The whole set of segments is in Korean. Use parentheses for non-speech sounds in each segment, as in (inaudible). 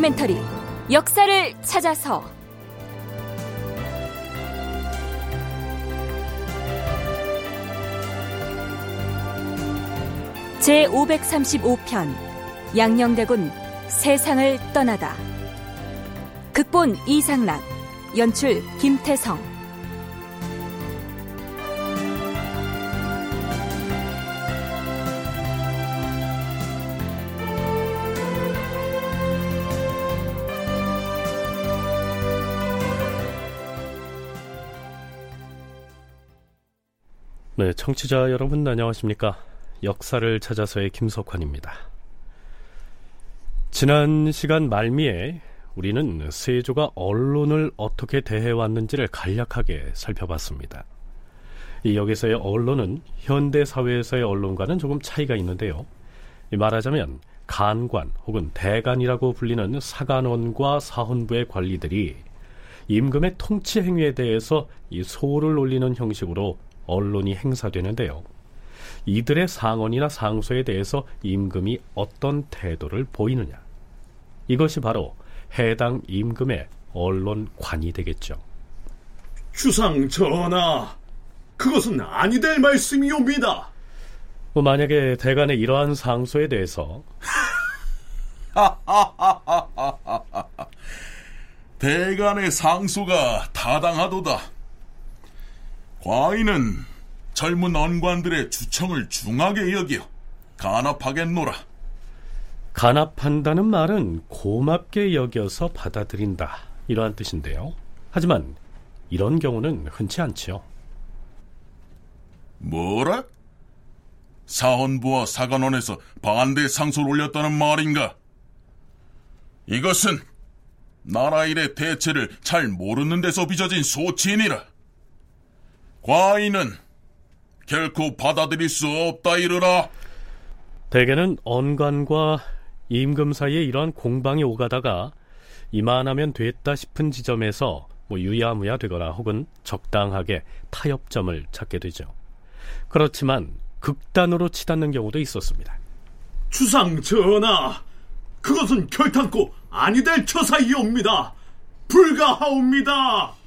다큐멘터리 역사를 찾아서. 제 535편 양녕대군 세상을 떠나다. 극본 이상락 연출 김태성 네, 청취자 여러분 안녕하십니까? 역사를 찾아서의 김석환입니다. 지난 시간 말미에 우리는 세조가 언론을 어떻게 대해왔는지를 간략하게 살펴봤습니다. 이 여기서의 언론은 현대 사회에서의 언론과는 조금 차이가 있는데요. 말하자면 간관 혹은 대간이라고 불리는 사간원과 사헌부의 관리들이 임금의 통치 행위에 대해서 이 소를 올리는 형식으로 언론이 행사되는데요. 이들의 상언이나 상소에 대해서 임금이 어떤 태도를 보이느냐. 이것이 바로 해당 임금의 언론관이 되겠죠. 주상 전하, 그것은 아니 될 말씀이옵니다. 뭐 만약에 대간의 이러한 상소에 대해서 대간의 상소가 타당하도다. 과인은 젊은 언관들의 주청을 중하게 여겨 간합하겠노라. 간합한다는 말은 고맙게 여겨서 받아들인다 이러한 뜻인데요. 하지만 이런 경우는 흔치 않지요. 뭐라? 사헌부와 사관원에서 반대 상소를 올렸다는 말인가? 이것은 나라 일의 대체를 잘 모르는 데서 빚어진 소치이니라. 과인은 결코 받아들일 수 없다 이르라. 대개는 언관과 임금 사이에 이러한 공방이 오가다가 이만하면 됐다 싶은 지점에서 뭐 유야무야 되거나 혹은 적당하게 타협점을 찾게 되죠. 그렇지만 극단으로 치닫는 경우도 있었습니다. 주상 전하, 그것은 결탄코 아니 될 처사이옵니다. 불가하옵니다.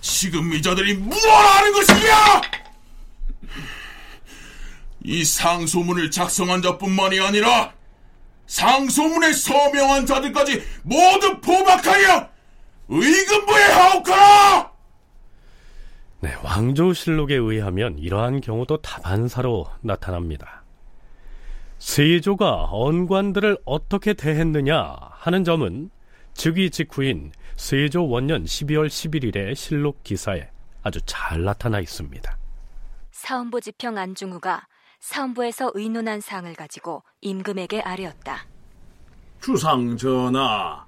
지금 이 자들이 무엇하는 것이냐? 이 상소문을 작성한 자뿐만이 아니라 상소문에 서명한 자들까지 모두 포박하여 의금부에 하옵하라! 네, 왕조실록에 의하면 이러한 경우도 다반사로 나타납니다. 세조가 언관들을 어떻게 대했느냐 하는 점은 즉위 직후인 세조 원년 12월 11일의 실록 기사에 아주 잘 나타나 있습니다. 사헌부 지평 안중후가 사헌부에서 의논한 사항을 가지고 임금에게 아뢰었다. 주상 전하,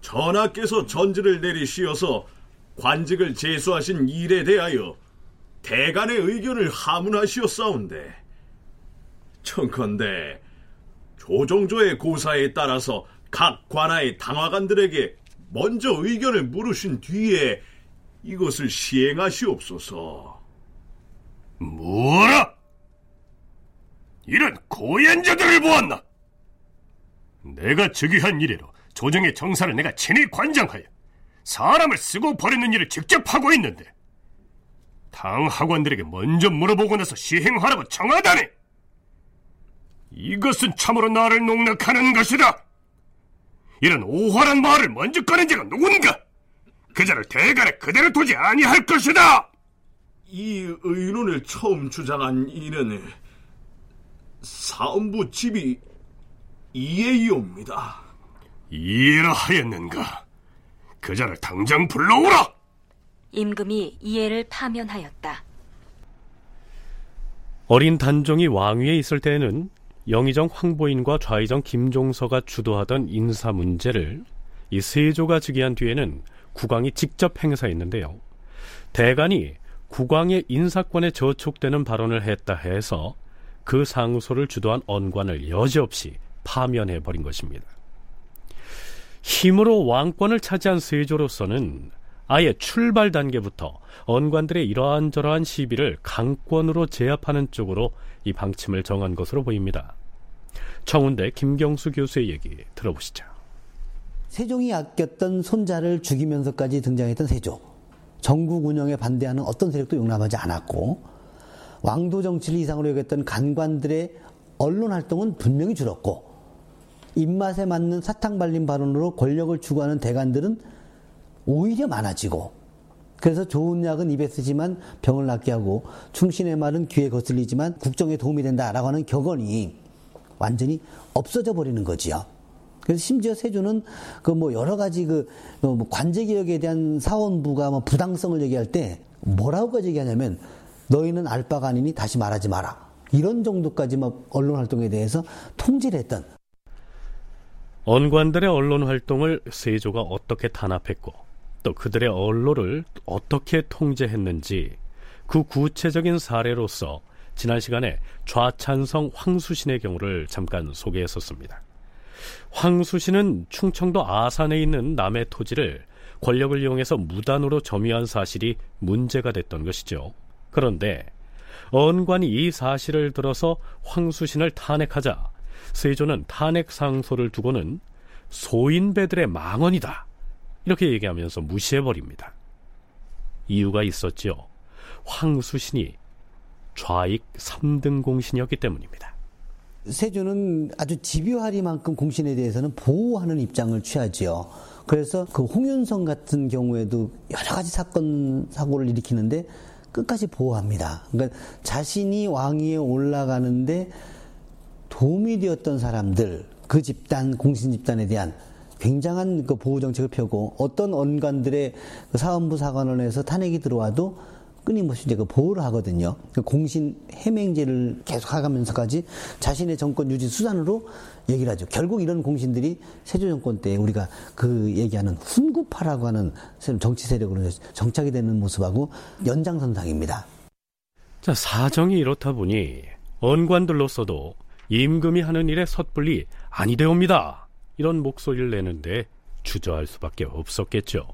전하께서 전지를 내리시어서 관직을 제수하신 일에 대하여 대간의 의견을 하문하시었사온데 청컨대 조정조의 고사에 따라서 각 관하의 당화관들에게 먼저 의견을 물으신 뒤에 이것을 시행하시옵소서. 뭐라? 이런 고연자들을 보았나? 내가 즉위한 이래로 조정의 정사를 내가 친히 관장하여 사람을 쓰고 버리는 일을 직접 하고 있는데 당 학원들에게 먼저 물어보고 나서 시행하라고 정하다니 이것은 참으로 나를 농락하는 것이다 이런 오활한 말을 먼저 꺼낸 자가 누군가 그 자를 대간에 그대로 두지 아니할 것이다 이 의논을 처음 주장한 이는 사헌부 집이 이해이옵니다. 이해라 하였는가? 그 자를 당장 불러오라! 임금이 이해를 파면하였다. 어린 단종이 왕위에 있을 때에는 영의정 황보인과 좌의정 김종서가 주도하던 인사 문제를 이 세조가 즉위한 뒤에는 국왕이 직접 행사했는데요. 대간이 국왕의 인사권에 저촉되는 발언을 했다 해서 그 상소를 주도한 언관을 여지없이 파면해 버린 것입니다. 힘으로 왕권을 차지한 세조로서는 아예 출발 단계부터 언관들의 이러한저러한 시비를 강권으로 제압하는 쪽으로 이 방침을 정한 것으로 보입니다. 청운대 김경수 교수의 얘기 들어보시죠. 세종이 아꼈던 손자를 죽이면서까지 등장했던 세조. 전국 운영에 반대하는 어떤 세력도 용납하지 않았고 왕도 정치를 이상으로 여겼던 간관들의 언론 활동은 분명히 줄었고 입맛에 맞는 사탕 발림 발언으로 권력을 추구하는 대관들은 오히려 많아지고 그래서 좋은 약은 입에 쓰지만 병을 낫게 하고 충신의 말은 귀에 거슬리지만 국정에 도움이 된다라고 하는 격언이 완전히 없어져 버리는 거지요. 그래서 심지어 세조는 그 뭐 여러 가지 그뭐 관제 개혁에 대한 사원부가 뭐 부당성을 얘기할 때 뭐라고까지 얘기하냐면 너희는 알 바가 아니니 다시 말하지 마라. 이런 정도까지 막 언론 활동에 대해서 통제를 했던 언관들의 언론 활동을 세조가 어떻게 탄압했고 또 그들의 언론을 어떻게 통제했는지 그 구체적인 사례로서 지난 시간에 좌찬성 황수신의 경우를 잠깐 소개했었습니다. 황수신은 충청도 아산에 있는 남의 토지를 권력을 이용해서 무단으로 점유한 사실이 문제가 됐던 것이죠. 그런데 언관이 이 사실을 들어서 황수신을 탄핵하자 세조는 탄핵 상소를 두고는 소인배들의 망언이다. 이렇게 얘기하면서 무시해버립니다. 이유가 있었지요. 황수신이 좌익 3등 공신이었기 때문입니다. 세조는 아주 집요하리만큼 공신에 대해서는 보호하는 입장을 취하지요. 그래서 그 홍윤성 같은 경우에도 여러 가지 사건 사고를 일으키는데 끝까지 보호합니다. 그러니까 자신이 왕위에 올라가는데 도움이 되었던 사람들, 그 집단, 공신 집단에 대한 굉장한 그 보호 정책을 펴고 어떤 언관들의 그 사원부 사관원에서 탄핵이 들어와도 끊임없이 이제 그 보호를 하거든요. 그 공신 해맹제를 계속 하면서까지 자신의 정권 유지 수단으로 얘기를 하죠. 결국 이런 공신들이 세조 정권 때 우리가 그 얘기하는 훈구파라고 하는 정치 세력으로 정착이 되는 모습하고 연장선상입니다. 자, 사정이 이렇다 보니 언관들로서도 임금이 하는 일에 섣불리 아니 되옵니다. 이런 목소리를 내는데 주저할 수밖에 없었겠죠.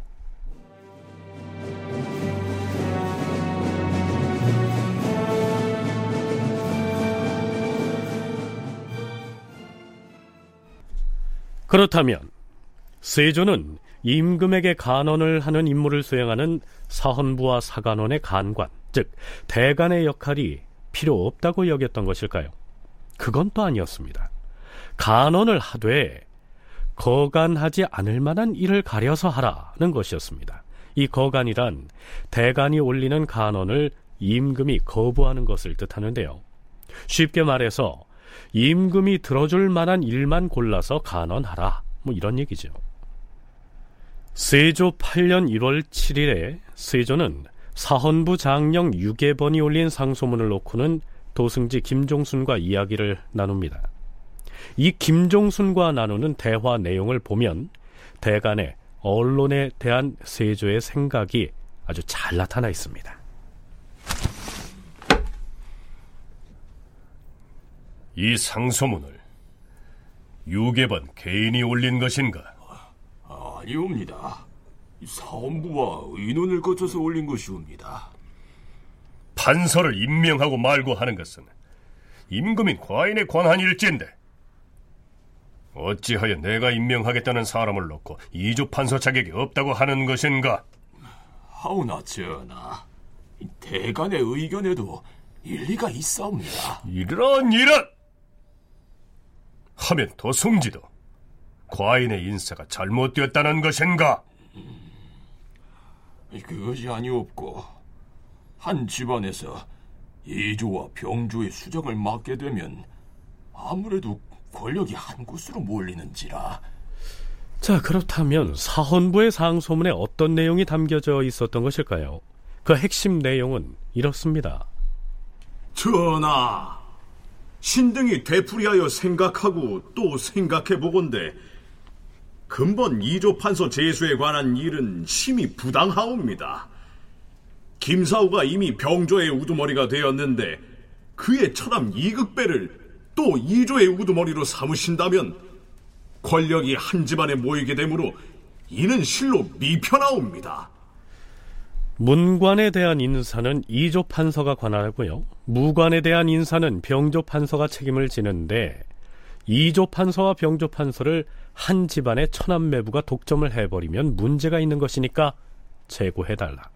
그렇다면 세조는 임금에게 간언을 하는 임무를 수행하는 사헌부와 사간원의 간관, 즉 대간의 역할이 필요 없다고 여겼던 것일까요? 그건 또 아니었습니다. 간언을 하되 거간하지 않을 만한 일을 가려서 하라는 것이었습니다. 이 거간이란 대간이 올리는 간언을 임금이 거부하는 것을 뜻하는데요. 쉽게 말해서 임금이 들어줄 만한 일만 골라서 간언하라. 뭐 이런 얘기죠. 세조 8년 1월 7일에 세조는 사헌부 장령 유계번이 올린 상소문을 놓고는 도승지 김종순과 이야기를 나눕니다. 이 김종순과 나누는 대화 내용을 보면 대간의 언론에 대한 세조의 생각이 아주 잘 나타나 있습니다. 이 상소문을 유계번 개인이 올린 것인가? 아니옵니다. 사원부와 의논을 거쳐서 올린 것이옵니다. 판서를 임명하고 말고 하는 것은 임금인 과인의 권한일지인데 어찌하여 내가 임명하겠다는 사람을 놓고 이주 판서 자격이 없다고 하는 것인가? 하오나 전하, 대간의 의견에도 일리가 있사옵니다. 이런 이런! 하면 도승지도 과인의 인사가 잘못되었다는 것인가? 음, 그것이 아니옵고 한 집안에서 이주와 병주의 수정을 맡게 되면 아무래도 권력이 한 곳으로 몰리는지라. 자, 그렇다면 사헌부의 상소문에 어떤 내용이 담겨져 있었던 것일까요? 그 핵심 내용은 이렇습니다. 전하, 신등이 되풀이하여 생각하고 또 생각해 보건대 근본 이조 판서 제수에 관한 일은 심히 부당하옵니다. 김사우가 이미 병조의 우두머리가 되었는데 그의 처남 이극배를 또 이조의 우두머리로 삼으신다면 권력이 한 집안에 모이게 되므로 이는 실로 미편하옵니다. 문관에 대한 인사는 이조 판서가 관할하고요. 무관에 대한 인사는 병조 판서가 책임을 지는데 이조 판서와 병조 판서를 한 집안의 천암매부가 독점을 해버리면 문제가 있는 것이니까 제고해달라.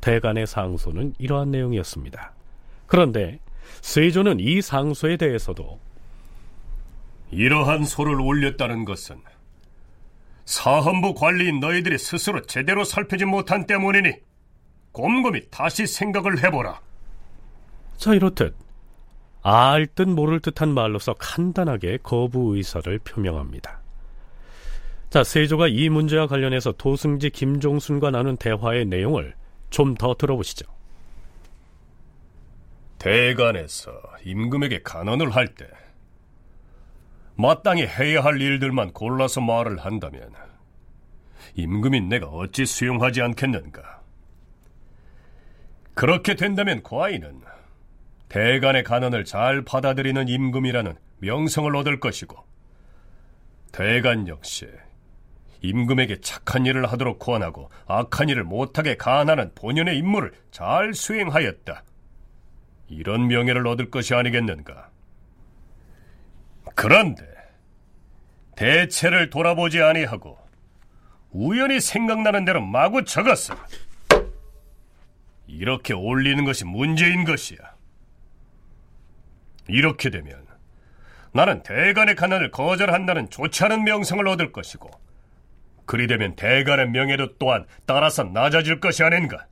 대간의 상소는 이러한 내용이었습니다. 그런데 세조는 이 상소에 대해서도 이러한 소를 올렸다는 것은 사헌부 관리인 너희들이 스스로 제대로 살피지 못한 때문이니 곰곰이 다시 생각을 해보라. 자 이렇듯 알 듯 모를 듯한 말로서 간단하게 거부 의사를 표명합니다. 자 세조가 이 문제와 관련해서 도승지 김종순과 나눈 대화의 내용을 좀 더 들어보시죠. 대간에서 임금에게 간언을 할 때 마땅히 해야 할 일들만 골라서 말을 한다면 임금이 내가 어찌 수용하지 않겠는가? 그렇게 된다면 과인은 대간의 간언을 잘 받아들이는 임금이라는 명성을 얻을 것이고 대간 역시 임금에게 착한 일을 하도록 권하고 악한 일을 못하게 간하는 본연의 임무를 잘 수행하였다. 이런 명예를 얻을 것이 아니겠는가? 그런데 대체를 돌아보지 아니하고 우연히 생각나는 대로 마구 적었어. 이렇게 올리는 것이 문제인 것이야. 이렇게 되면 나는 대간의 가난을 거절한다는 좋지 않은 명성을 얻을 것이고 그리 되면 대간의 명예도 또한 따라서 낮아질 것이 아닌가?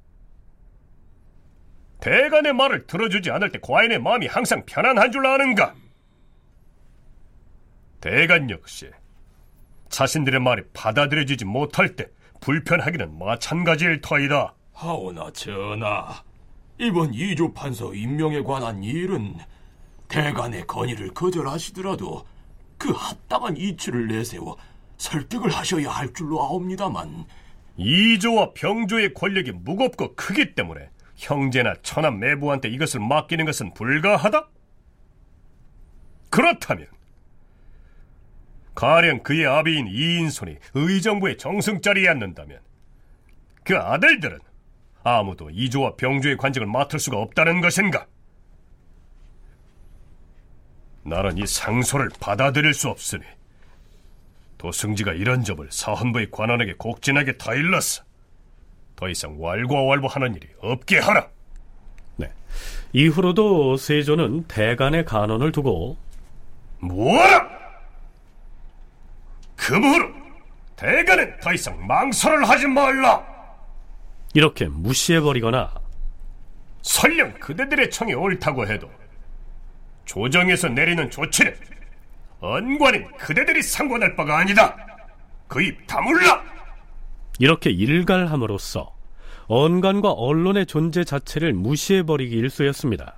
대간의 말을 들어주지 않을 때 과인의 마음이 항상 편안한 줄 아는가? 대간 역시 자신들의 말이 받아들여지지 못할 때 불편하기는 마찬가지일 터이다. 하오나 전하, 이번 이조 판서 임명에 관한 일은 대간의 건의를 거절하시더라도 그 합당한 이치를 내세워 설득을 하셔야 할 줄로 아옵니다만 이조와 병조의 권력이 무겁고 크기 때문에 형제나 천한 매부한테 이것을 맡기는 것은 불가하다? 그렇다면 가령 그의 아비인 이인손이 의정부의 정승자리에 앉는다면 그 아들들은 아무도 이조와 병조의 관직을 맡을 수가 없다는 것인가? 나는 이 상소를 받아들일 수 없으니 도승지가 이런 점을 사헌부의 관원에게 곡진하게 다 일렀어. 더 이상 왈가왈부하는 일이 없게 하라. 네. 이후로도 세조는 대간의 간언을 두고 뭐라? 그무로 대간은 더 이상 망설을 하지 말라. 이렇게 무시해버리거나 설령 그대들의 청이 옳다고 해도 조정에서 내리는 조치는 언관인 그대들이 상관할 바가 아니다. 그 입 다물라. 이렇게 일갈함으로써 언간과 언론의 존재 자체를 무시해버리기 일쑤였습니다.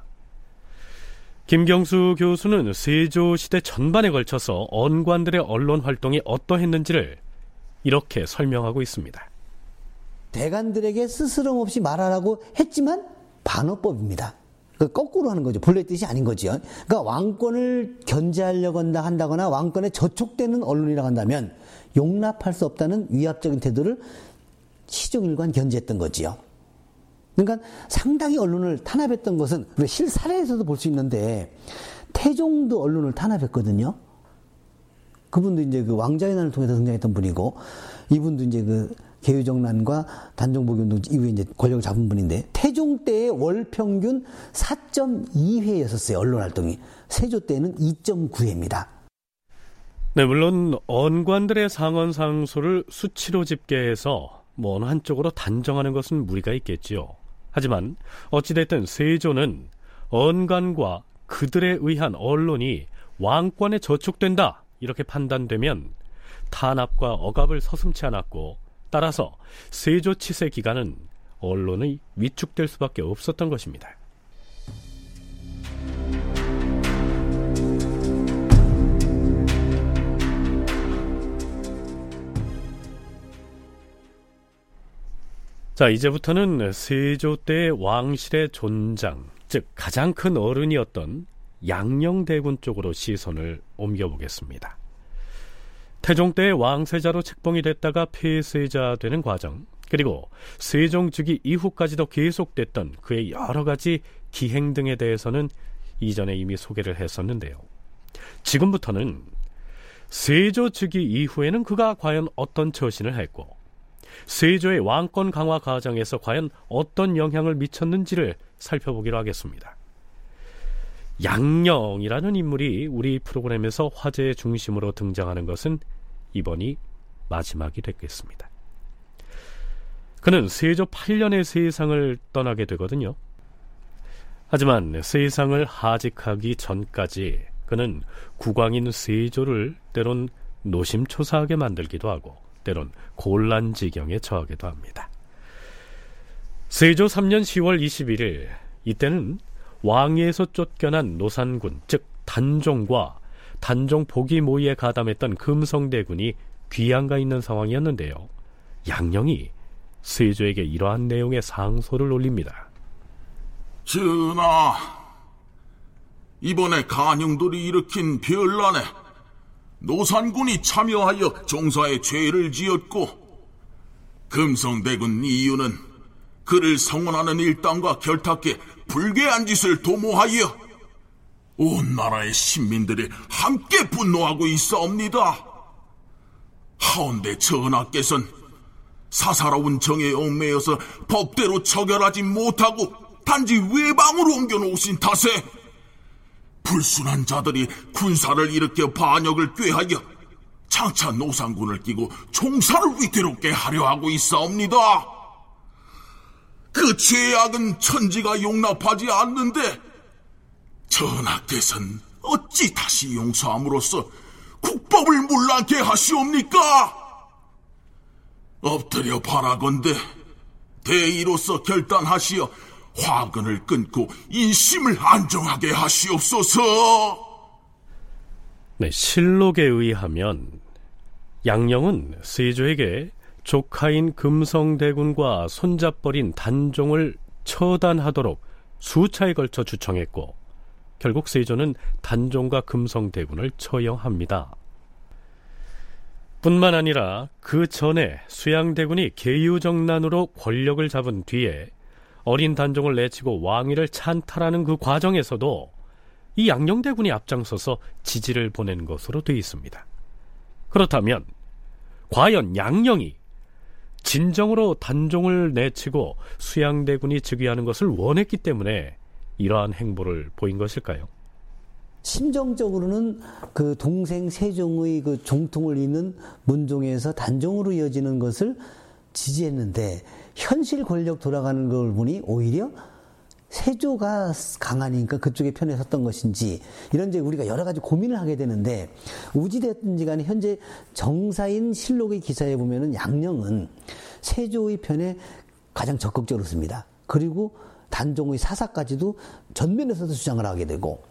김경수 교수는 세조 시대 전반에 걸쳐서 언관들의 언론 활동이 어떠했는지를 이렇게 설명하고 있습니다. 대관들에게 스스럼 없이 말하라고 했지만 반어법입니다. 그 거꾸로 하는 거죠. 본래 뜻이 아닌 거죠. 그러니까 왕권을 견제하려고 한다거나 왕권에 저촉되는 언론이라고 한다면 용납할 수 없다는 위압적인 태도를 시종일관 견제했던 거지요. 그러니까 상당히 언론을 탄압했던 것은 우리가 실사례에서도 볼 수 있는데 태종도 언론을 탄압했거든요. 그분도 이제 그 왕자의 난을 통해서 등장했던 분이고 이분도 이제 그 개유정난과 단종복운동 이후에 이제 권력을 잡은 분인데 태종 때의 월 평균 4.2회였었어요 언론 활동이 세조 때는 2.9회입니다. 네, 물론 언관들의 상언 상소를 수치로 집계해서 뭐 어느 한쪽으로 단정하는 것은 무리가 있겠지요. 하지만 어찌됐든 세조는 언관과 그들에 의한 언론이 왕권에 저촉된다 이렇게 판단되면 탄압과 억압을 서슴치 않았고 따라서 세조 치세 기간은 언론이 위축될 수밖에 없었던 것입니다. 자, 이제부터는 세조 때 왕실의 존장, 즉 가장 큰 어른이었던 양녕대군 쪽으로 시선을 옮겨보겠습니다. 태종 때 왕세자로 책봉이 됐다가 폐세자 되는 과정, 그리고 세종 즉위 이후까지도 계속됐던 그의 여러 가지 기행 등에 대해서는 이전에 이미 소개를 했었는데요. 지금부터는 세조 즉위 이후에는 그가 과연 어떤 처신을 했고 세조의 왕권 강화 과정에서 과연 어떤 영향을 미쳤는지를 살펴보기로 하겠습니다. 양령이라는 인물이 우리 프로그램에서 화제의 중심으로 등장하는 것은 이번이 마지막이 됐겠습니다. 그는 세조 8년의 세상을 떠나게 되거든요. 하지만 세상을 하직하기 전까지 그는 국왕인 세조를 때론 노심초사하게 만들기도 하고 때론 곤란지경에 처하기도 합니다. 세조 3년 10월 21일 이때는 왕위에서 쫓겨난 노산군 즉 단종과 단종 보기 모의에 가담했던 금성대군이 귀양가 있는 상황이었는데요. 양령이 세조에게 이러한 내용의 상소를 올립니다. 전하, 이번에 간영돌이 일으킨 별난에 노산군이 참여하여 종사에 죄를 지었고 금성대군 이유는 그를 성원하는 일당과 결탁해 불계한 짓을 도모하여 온 나라의 신민들이 함께 분노하고 있사옵니다. 하온데 전하께서는 사사로운 정에 얽매여서 법대로 처결하지 못하고 단지 외방으로 옮겨놓으신 탓에 불순한 자들이 군사를 일으켜 반역을 꾀하여 장차 노상군을 끼고 총사를 위태롭게 하려 하고 있사옵니다. 그 죄악은 천지가 용납하지 않는데 전하께서는 어찌 다시 용서함으로써 국법을 물란케 하시옵니까? 엎드려 바라건대 대의로서 결단하시어 화근을 끊고 인심을 안정하게 하시옵소서. 네, 실록에 의하면 양령은 세조에게 조카인 금성대군과 손잡버린 단종을 처단하도록 수차에 걸쳐 주청했고 결국 세조는 단종과 금성대군을 처형합니다. 뿐만 아니라 그 전에 수양대군이 계유정난으로 권력을 잡은 뒤에 어린 단종을 내치고 왕위를 찬탈하는 그 과정에서도 이 양녕대군이 앞장서서 지지를 보낸 것으로 되어 있습니다. 그렇다면 과연 양녕이 진정으로 단종을 내치고 수양대군이 즉위하는 것을 원했기 때문에 이러한 행보를 보인 것일까요? 심정적으로는 그 동생 세종의 그 종통을 잇는 문종에서 단종으로 이어지는 것을 지지했는데 현실 권력 돌아가는 걸 보니 오히려 세조가 강하니까 그쪽에 편에 섰던 것인지 이런 이제 우리가 여러 가지 고민을 하게 되는데 우지됐든지 간에 현재 정사인 실록의 기사에 보면은 양령은 세조의 편에 가장 적극적으로 씁니다. 그리고 단종의 사사까지도 전면에서도 주장을 하게 되고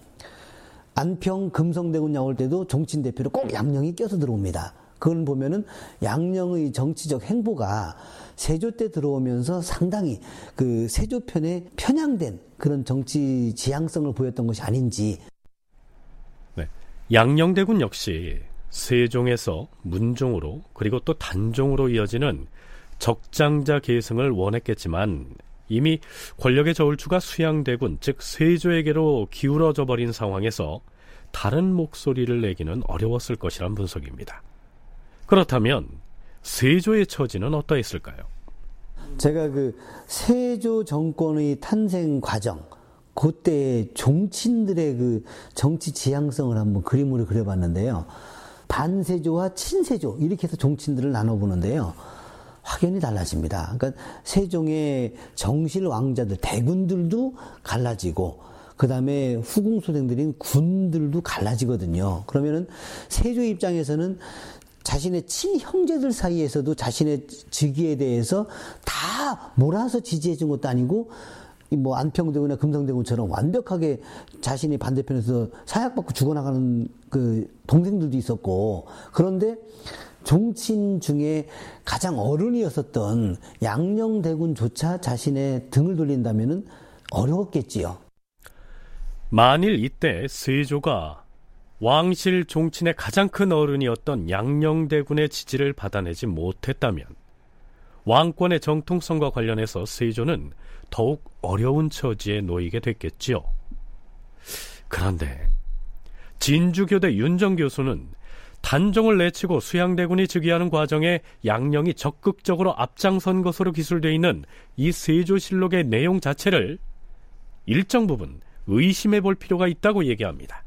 안평 금성대군 나올 때도 정친 대표로 꼭 양령이 껴서 들어옵니다. 그걸 보면은 양령의 정치적 행보가 세조 때 들어오면서 상당히 그 세조 편에 편향된 그런 정치 지향성을 보였던 것이 아닌지. 네. 양령대군 역시 세종에서 문종으로 그리고 또 단종으로 이어지는 적장자 계승을 원했겠지만 이미 권력의 저울추가 수양대군 즉 세조에게로 기울어져 버린 상황에서 다른 목소리를 내기는 어려웠을 것이란 분석입니다. 그렇다면 세조의 처지는 어떠했을까요? 제가 그 세조 정권의 탄생 과정, 그때 종친들의 그 정치 지향성을 한번 그림으로 그려봤는데요. 반세조와 친세조 이렇게 해서 종친들을 나눠보는데요. 확연히 달라집니다. 그러니까 세종의 정실 왕자들 대군들도 갈라지고 그 다음에 후궁소생들인 군들도 갈라지거든요. 그러면은 세조 입장에서는 자신의 친형제들 사이에서도 자신의 즉위에 대해서 다 몰아서 지지해 준 것도 아니고 뭐 안평대군이나 금성대군처럼 완벽하게 자신이 반대편에서 사약받고 죽어나가는 그 동생들도 있었고 그런데 종친 중에 가장 어른이었었던 양녕대군조차 자신의 등을 돌린다면은 어려웠겠지요. 만일 이때 세조가 왕실 종친의 가장 큰 어른이었던 양녕대군의 지지를 받아내지 못했다면 왕권의 정통성과 관련해서 세조는 더욱 어려운 처지에 놓이게 됐겠지요. 그런데 진주교대 윤정 교수는 단종을 내치고 수양대군이 즉위하는 과정에 양령이 적극적으로 앞장선 것으로 기술되어 있는 이 세조실록의 내용 자체를 일정 부분 의심해 볼 필요가 있다고 얘기합니다.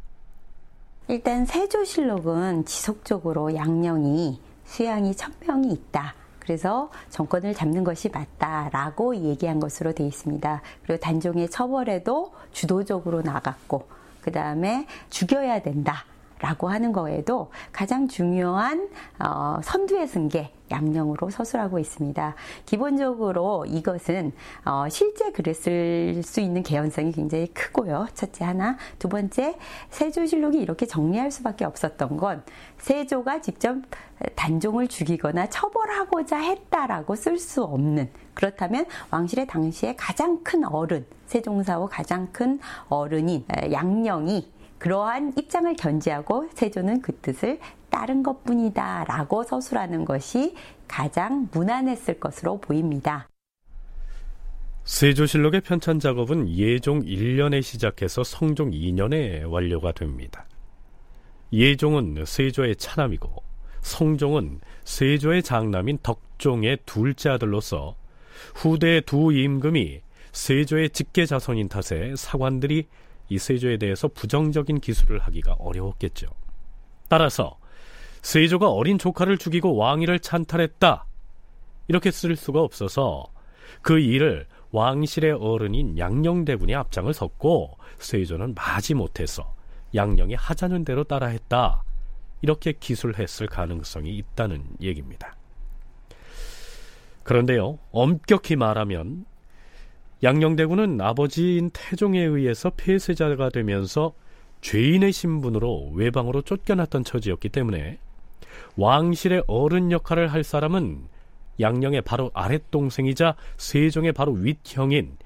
일단 세조실록은 지속적으로 양령이 수양이 천명이 있다. 그래서 정권을 잡는 것이 맞다라고 얘기한 것으로 되어 있습니다. 그리고 단종의 처벌에도 주도적으로 나갔고, 그 다음에 죽여야 된다. 라고 하는 거에도 가장 중요한 어, 선두에 쓴게 양령으로 서술하고 있습니다. 기본적으로 이것은 어, 실제 글을 쓸 수 있는 개연성이 굉장히 크고요. 첫째 하나, 두 번째 세조실록이 이렇게 정리할 수밖에 없었던 건 세조가 직접 단종을 죽이거나 처벌하고자 했다라고 쓸 수 없는 그렇다면 왕실의 당시에 가장 큰 어른 세종사후 가장 큰 어른인 양령이 그러한 입장을 견지하고 세조는 그 뜻을 따른 것 뿐이다 라고 서술하는 것이 가장 무난했을 것으로 보입니다. 세조실록의 편찬 작업은 예종 1년에 시작해서 성종 2년에 완료가 됩니다. 예종은 세조의 차남이고 성종은 세조의 장남인 덕종의 둘째 아들로서 후대 두 임금이 세조의 직계 자손인 탓에 사관들이 이 세조에 대해서 부정적인 기술을 하기가 어려웠겠죠. 따라서 세조가 어린 조카를 죽이고 왕위를 찬탈했다. 이렇게 쓸 수가 없어서 그 일을 왕실의 어른인 양녕대군이 앞장을 섰고 세조는 마지 못해서 양녕이 하자는 대로 따라했다. 이렇게 기술했을 가능성이 있다는 얘기입니다. 그런데요, 엄격히 말하면 양녕대군은 아버지인 태종에 의해서 폐쇄자가 되면서 죄인의 신분으로 외방으로 쫓겨났던 처지였기 때문에 왕실의 어른 역할을 할 사람은 양령의 바로 아랫동생이자 세종의 바로 윗형인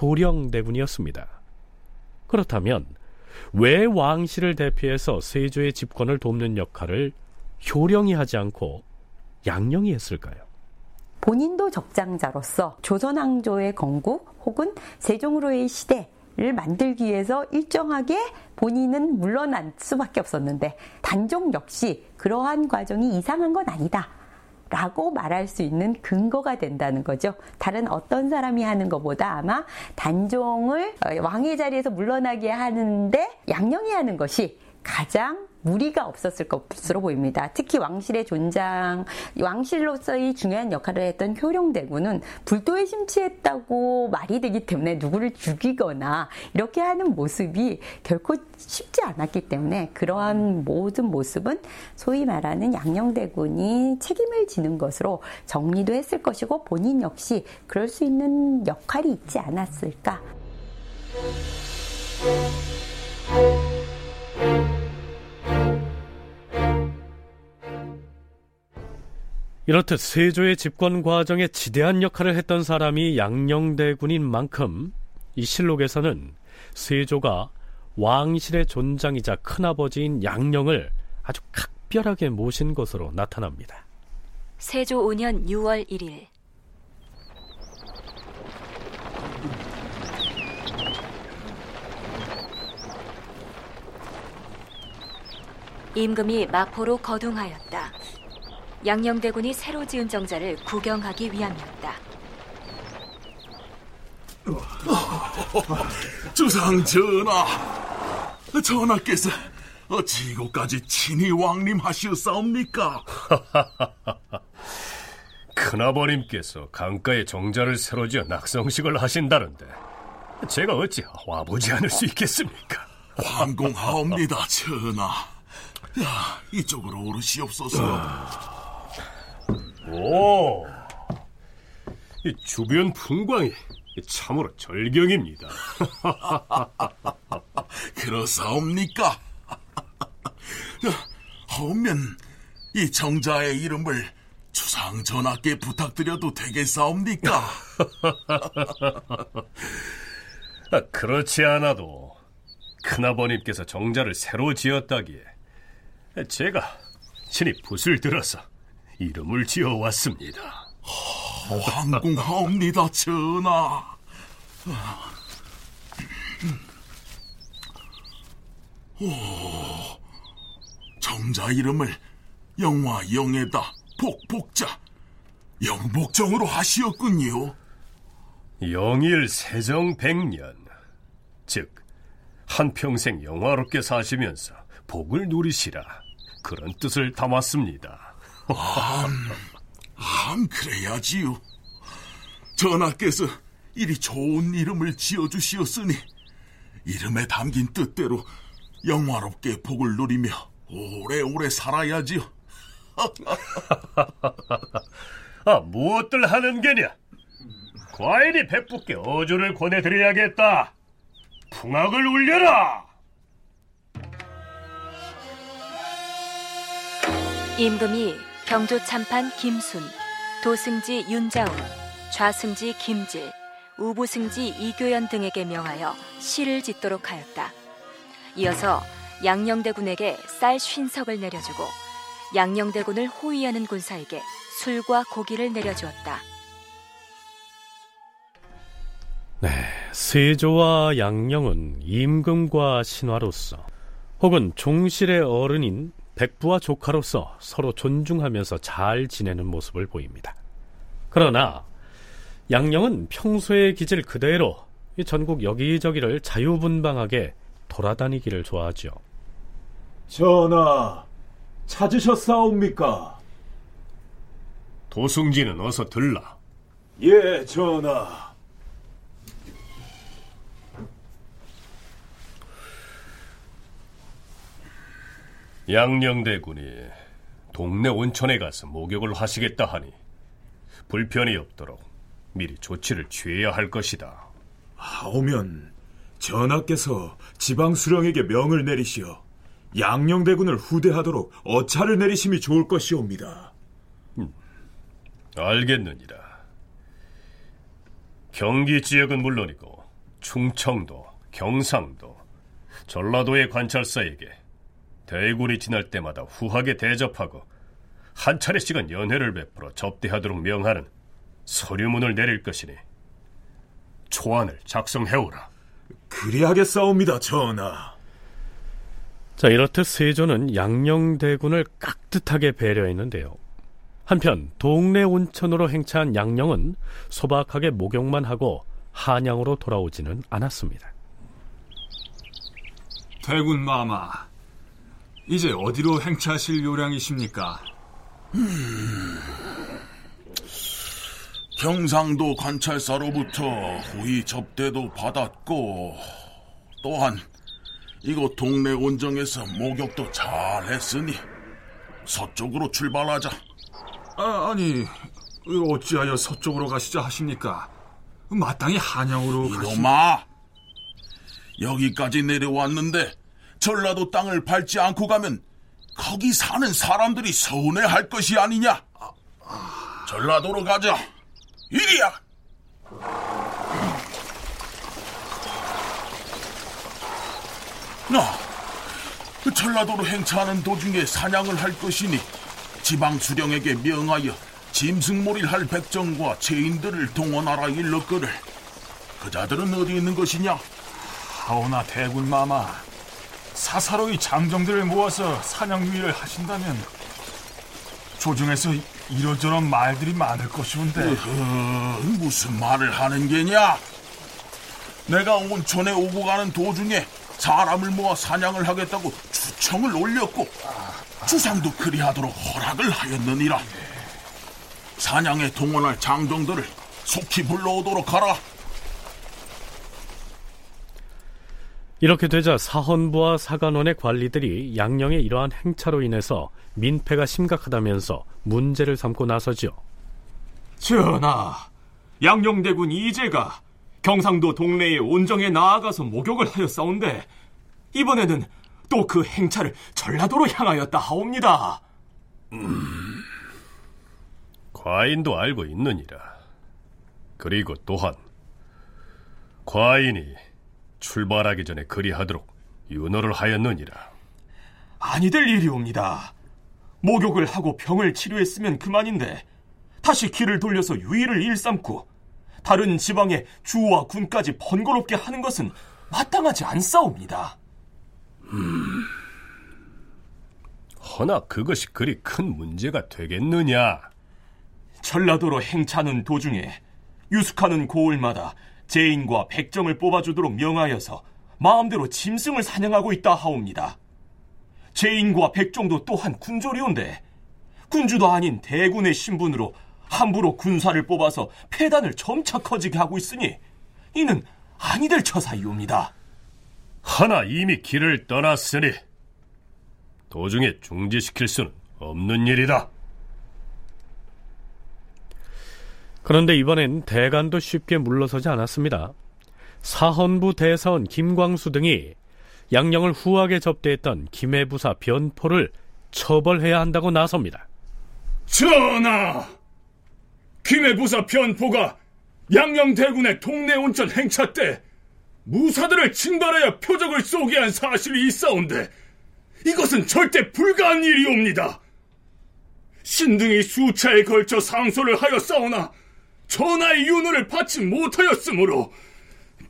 효령대군이었습니다. 그렇다면 왜 왕실을 대표해서 세조의 집권을 돕는 역할을 효령이 하지 않고 양령이 했을까요? 본인도 적장자로서 조선왕조의 건국 혹은 세종으로의 시대 를 만들기 위해서 일정하게 본인은 물러날 수밖에 없었는데 단종 역시 그러한 과정이 이상한 건 아니다. 라고 말할 수 있는 근거가 된다는 거죠. 다른 어떤 사람이 하는 것보다 아마 단종을 왕의 자리에서 물러나게 하는데 양령이 하는 것이 가장 무리가 없었을 것으로 보입니다. 특히 왕실의 존장, 왕실로서의 중요한 역할을 했던 효령대군은 불도에 심취했다고 말이 되기 때문에 누구를 죽이거나 이렇게 하는 모습이 결코 쉽지 않았기 때문에 그러한 모든 모습은 소위 말하는 양녕대군이 책임을 지는 것으로 정리도 했을 것이고 본인 역시 그럴 수 있는 역할이 있지 않았을까. 이렇듯 세조의 집권 과정에 지대한 역할을 했던 사람이 양녕대군인 만큼 이 실록에서는 세조가 왕실의 존장이자 큰아버지인 양령을 아주 각별하게 모신 것으로 나타납니다. 세조 5년 6월 1일 임금이 마포로 거둥하였다. 양녕대군이 새로 지은 정자를 구경하기 위함이었다. 주상 전하, 전하께서 어찌 이곳까지 친히 왕림하시옵사옵니까? (laughs) 큰아버님께서 강가에 정자를 새로 지어 낙성식을 하신다는데 제가 어찌 와보지 않을 수 있겠습니까? 황공하옵니다, 전하. 야, 이쪽으로 오르시옵소서. 오, 이 주변 풍광이 참으로 절경입니다. (laughs) 그렇사옵니까? 하오면 이 정자의 이름을 주상 전하께 부탁드려도 되겠사옵니까? (laughs) 아, 그렇지 않아도 큰아버님께서 정자를 새로 지었다기에 제가 친히 붓을 들어서 이름을 지어왔습니다. 황궁하옵니다, 전하. 오, 정자 이름을 영화 영에다 복복자 영복정으로 하시었군요. 영일 세정 백년, 즉 한평생 영화롭게 사시면서 복을 누리시라 그런 뜻을 담았습니다. 아, 아, 그래야지요. 전하께서 이리 좋은 이름을 지어주시었으니 이름에 담긴 뜻대로 영화롭게 복을 누리며 오래오래 살아야지요. (laughs) 아, 무엇들 하는 게냐? 과인이 백부께 어조를 권해드려야겠다. 풍악을 울려라! 임금이 경조 참판 김순, 도승지 윤자운, 좌승지 김질, 우부승지 이교연 등에게 명하여 시를 짓도록 하였다. 이어서 양녕대군에게 쌀 쉰석을 내려주고 양녕대군을 호위하는 군사에게 술과 고기를 내려주었다. 네, 세조와 양령은 임금과 신하로서 혹은 종실의 어른인 백부와 조카로서 서로 존중하면서 잘 지내는 모습을 보입니다. 그러나 양령은 평소의 기질 그대로 전국 여기저기를 자유분방하게 돌아다니기를 좋아하죠. 전하, 찾으셨사옵니까? 도승지는 어서 들라. 예, 전하. 양녕대군이 동네 온천에 가서 목욕을 하시겠다 하니 불편이 없도록 미리 조치를 취해야 할 것이다. 하오면 전하께서 지방 수령에게 명을 내리시어 양녕대군을 후대하도록 어차를 내리심이 좋을 것이옵니다. 음, 알겠느니라. 경기 지역은 물론이고 충청도, 경상도, 전라도의 관찰사에게 대군이 지날 때마다 후하게 대접하고 한 차례씩은 연회를 베풀어 접대하도록 명하는 서류문을 내릴 것이니 초안을 작성해오라. 그리하겠사옵니다, 전하. 자, 이렇듯 세조는 양녕대군을 깍듯하게 배려했는데요. 한편 동네 온천으로 행차한 양령은 소박하게 목욕만 하고 한양으로 돌아오지는 않았습니다. 대군 마마, 이제 어디로 행차하실 요량이십니까? 음, 경상도 관찰사로부터 후위 접대도 받았고 또한 이곳 동네 온정에서 목욕도 잘 했으니 서쪽으로 출발하자. 아, 아니 어찌하여 서쪽으로 가시자 하십니까? 마땅히 한양으로 이놈아! 가시... 여기까지 내려왔는데 전라도 땅을 밟지 않고 가면 거기 사는 사람들이 서운해할 것이 아니냐? 전라도로 가자. 이리야. 나그 전라도로 행차하는 도중에 사냥을 할 것이니 지방 수령에게 명하여 짐승몰이를 할 백정과 죄인들을 동원하라 일렀거를. 그자들은 어디 있는 것이냐? 하오나 대군 마마. 사사로이 장정들을 모아서 사냥 유의를 하신다면 조정에서 이런저런 말들이 많을 것이온데. 무슨 말을 하는 게냐? 내가 온천에 오고 가는 도중에 사람을 모아 사냥을 하겠다고 추청을 올렸고 주상도 그리하도록 허락을 하였느니라. 사냥에 동원할 장정들을 속히 불러오도록 하라 이렇게 되자 사헌부와 사관원의 관리들이 양령의 이러한 행차로 인해서 민폐가 심각하다면서 문제를 삼고 나서죠. 전하, 양령대군 이재가 경상도 동네의 온정에 나아가서 목욕을 하였사온데 이번에는 또 그 행차를 전라도로 향하였다 하옵니다. 음, 과인도 알고 있느니라. 그리고 또한 과인이 출발하기 전에 그리하도록 윤호를 하였느니라. 아니 될 일이옵니다. 목욕을 하고 병을 치료했으면 그만인데 다시 길을 돌려서 유의를 일삼고 다른 지방의 주와 군까지 번거롭게 하는 것은 마땅하지 않사옵니다. 음. 허나 그것이 그리 큰 문제가 되겠느냐? 전라도로 행차하는 도중에 유숙하는 고을마다 제인과 백정을 뽑아주도록 명하여서 마음대로 짐승을 사냥하고 있다 하옵니다. 제인과 백정도 또한 군졸이온데 군주도 아닌 대군의 신분으로 함부로 군사를 뽑아서 폐단을 점차 커지게 하고 있으니 이는 아니 될 처사이옵니다. 하나 이미 길을 떠났으니 도중에 중지시킬 수는 없는 일이다. 그런데 이번엔 대간도 쉽게 물러서지 않았습니다. 사헌부 대사원 김광수 등이 양령을 후하게 접대했던 김해부사 변포를 처벌해야 한다고 나섭니다. 전하! 김해부사 변포가 양령대군의 동네 온천 행차 때 무사들을 징발하여 표적을 쏘게 한 사실이 있사온데 이것은 절대 불가한 일이옵니다. 신등이 수차에 걸쳐 상소를 하여 싸우나 전하의 윤호를 받지 못하였으므로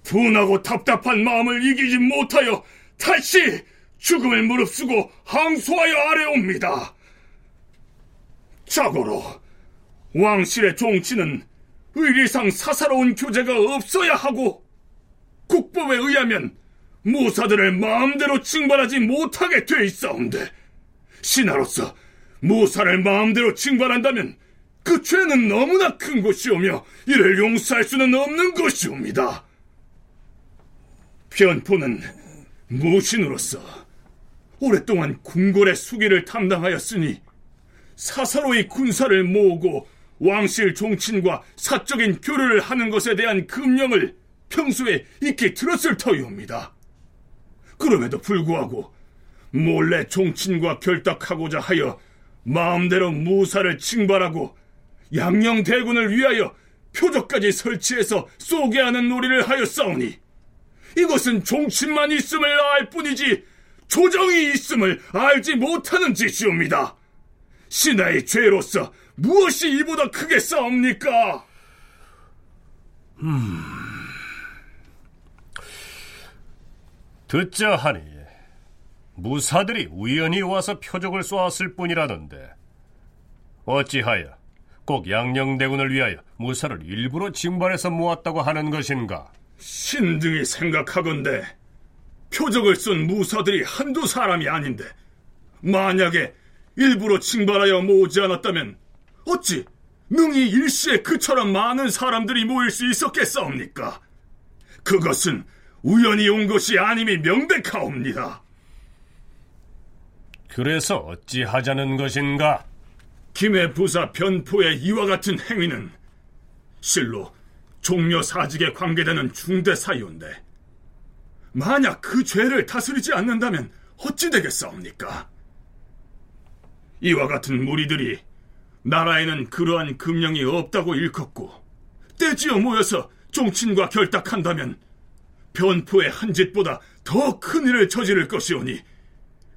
분하고 답답한 마음을 이기지 못하여 다시 죽음을 무릅쓰고 항소하여 아래옵니다. 자고로 왕실의 종치는 의리상 사사로운 교제가 없어야 하고 국법에 의하면 무사들을 마음대로 징발하지 못하게 돼 있사온데 신하로서 무사를 마음대로 징발한다면 그 죄는 너무나 큰 것이오며 이를 용서할 수는 없는 것이옵니다. 변포는 무신으로서 오랫동안 궁궐의 수기를 담당하였으니 사사로이 군사를 모으고 왕실 종친과 사적인 교류를 하는 것에 대한 금령을 평소에 익히 들었을 터이옵니다. 그럼에도 불구하고 몰래 종친과 결탁하고자 하여 마음대로 무사를 징발하고 양령 대군을 위하여 표적까지 설치해서 쏘게 하는 놀이를 하였사오니 이것은 종친만 있음을 알 뿐이지 조정이 있음을 알지 못하는 짓이옵니다. 신하의 죄로서 무엇이 이보다 크게 싸웁니까? 음... 듣자 하니 무사들이 우연히 와서 표적을 쏘았을 뿐이라던데 어찌하여 꼭 양녕대군을 위하여 무사를 일부러 징발해서 모았다고 하는 것인가? 신등이 생각하건대 표적을 쏜 무사들이 한두 사람이 아닌데 만약에 일부러 징발하여 모으지 않았다면 어찌 능히 일시에 그처럼 많은 사람들이 모일 수 있었겠사옵니까? 그것은 우연히 온 것이 아님이 명백하옵니다. 그래서 어찌하자는 것인가? 김해 부사 변포의 이와 같은 행위는 실로 종묘 사직에 관계되는 중대 사유인데 만약 그 죄를 다스리지 않는다면 어찌 되겠사옵니까? 이와 같은 무리들이 나라에는 그러한 금령이 없다고 일컫고 떼지어 모여서 종친과 결탁한다면 변포의 한 짓보다 더 큰 일을 저지를 것이오니